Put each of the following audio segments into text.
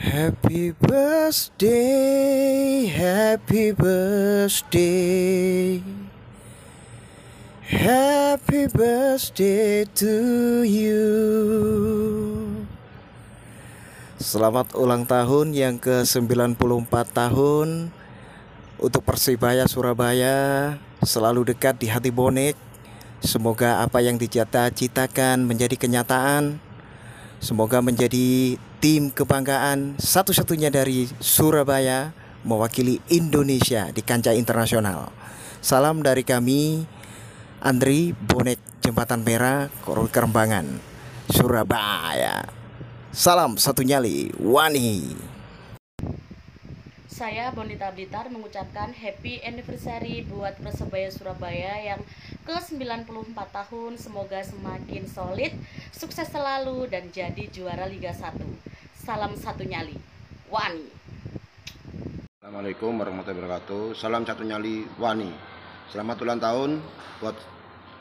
Happy birthday, happy birthday, happy birthday to you. Selamat ulang tahun yang ke-94 tahun untuk Persibaya Surabaya selalu dekat di hati bonek. Semoga apa yang dicita-citakan menjadi kenyataan. Semoga menjadi tim kebanggaan satu-satunya dari Surabaya mewakili Indonesia di kancah internasional. Salam dari kami, Andri Bonek Jembatan Merah, Korul Kerembangan, Surabaya. Salam satu nyali, Wani. Saya Bonita Blitar mengucapkan happy anniversary buat Persebaya Surabaya yang ke-94 tahun. Semoga semakin solid, sukses selalu dan jadi juara Liga 1. Salam satu nyali. Wani. Assalamualaikum warahmatullahi wabarakatuh. Salam satu nyali Wani. Selamat ulang tahun buat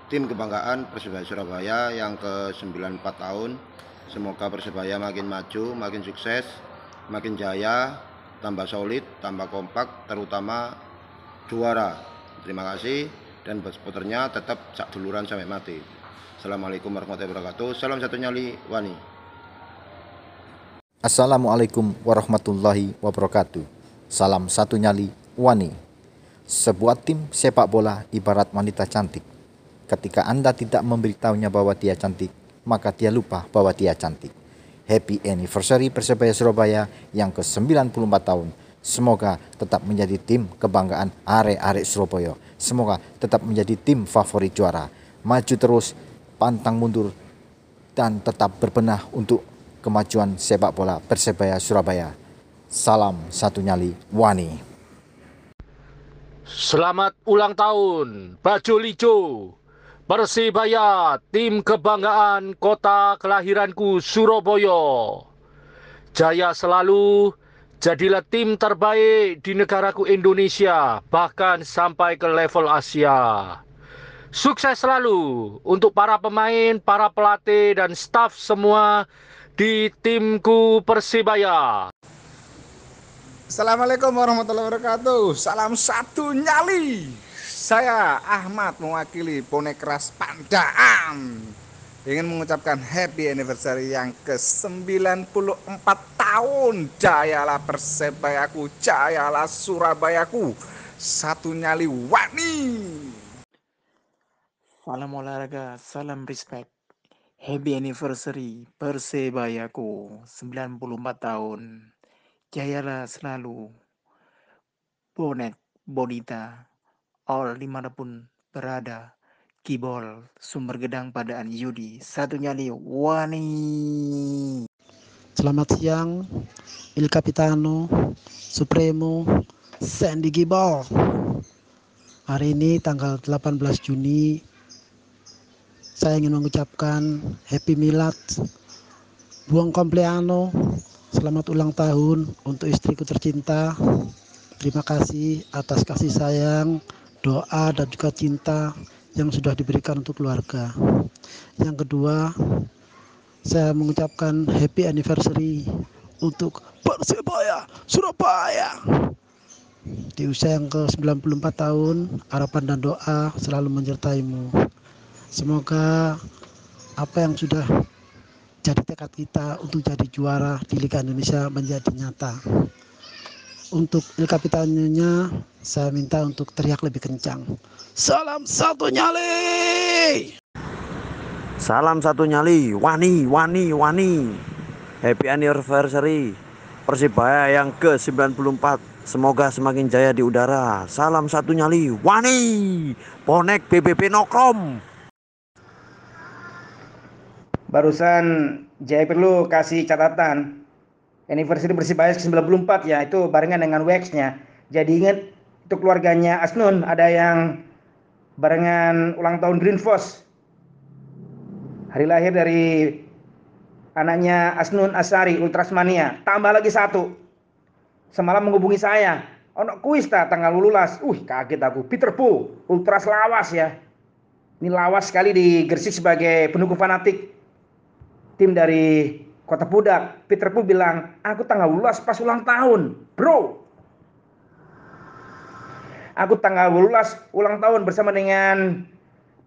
tim kebanggaan Persebaya Surabaya yang ke-94 tahun. Semoga Persebaya makin maju, makin sukses, makin jaya, tambah solid, tambah kompak, terutama juara. Terima kasih dan supporternya tetap sak duluran sampai mati. Assalamualaikum warahmatullahi wabarakatuh. Salam satu nyali Wani. Assalamualaikum warahmatullahi wabarakatuh. Salam satu nyali Wani. Sebuah tim sepak bola ibarat wanita cantik. Ketika Anda tidak memberitahunya bahwa dia cantik, maka dia lupa bahwa dia cantik. Happy anniversary Persebaya Surabaya yang ke-94 tahun. Semoga tetap menjadi tim kebanggaan are-are Surabaya. Semoga tetap menjadi tim favorit juara. Maju terus, pantang mundur, dan tetap berbenah untuk kemajuan sepak bola Persebaya Surabaya. Salam satu nyali Wani. Selamat ulang tahun Baju Lijo Persibaya tim kebanggaan kota kelahiranku Surabaya Jaya selalu Jadilah tim terbaik di negaraku Indonesia Bahkan sampai ke level Asia Sukses selalu untuk para pemain, para pelatih dan staf semua di timku Persibaya. Assalamualaikum warahmatullahi wabarakatuh. Salam satu nyali. Saya Ahmad mewakili Bonek Keras Pandaan. Ingin mengucapkan happy anniversary yang ke-94 tahun. Jayalah Persebayaku, jayalah Surabayaku. Satu nyali wani. Salam olahraga, salam respect. Happy anniversary Persebayaku 94 tahun. Jayalah selalu. Bonek, Bonita, all di mana pun berada. Kibol, sumber gedang padaan Yudi, satu nyali Wani. Selamat siang, Il Capitano, Supremo, Sandy Gibol. Hari ini tanggal 18 Juni saya ingin mengucapkan Happy Milad, buang compleanno, selamat ulang tahun untuk istriku tercinta. Terima kasih atas kasih sayang, doa dan juga cinta yang sudah diberikan untuk keluarga. Yang kedua, saya mengucapkan happy anniversary untuk Persebaya Surabaya. Di usia yang ke-94 tahun, harapan dan doa selalu menyertaimu. Semoga apa yang sudah jadi tekad kita untuk jadi juara di Liga Indonesia menjadi nyata. Untuk Il Capitanonya saya minta untuk teriak lebih kencang. Salam satu nyali. Salam satu nyali, wani, wani, wani. Happy anniversary Persibaya yang ke-94. Semoga semakin jaya di udara. Salam satu nyali, wani. Bonek BBB Nokrom. barusan Jaya perlu kasih catatan anniversary Persibaya ke-94 ya itu barengan dengan Wax-nya. Jadi ingat itu keluarganya Asnun ada yang barengan ulang tahun Green Force. Hari lahir dari anaknya Asnun Asari Ultrasmania. Tambah lagi satu. Semalam menghubungi saya. Ono kuis ta tanggal lululas. Uh kaget aku. Peter Po Ultras lawas ya. Ini lawas sekali di Gresik sebagai pendukung fanatik tim dari Kota Pudak, Peter Pul bilang, aku tanggal lulas pas ulang tahun, bro. Aku tanggal lulas ulang tahun bersama dengan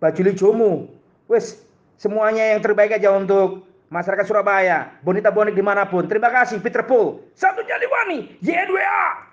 Bajuli Jomu. Wes, semuanya yang terbaik aja untuk masyarakat Surabaya. Bonita Bonik di mana pun. Terima kasih Peter Pul. Satu Jaliwani, YNWA.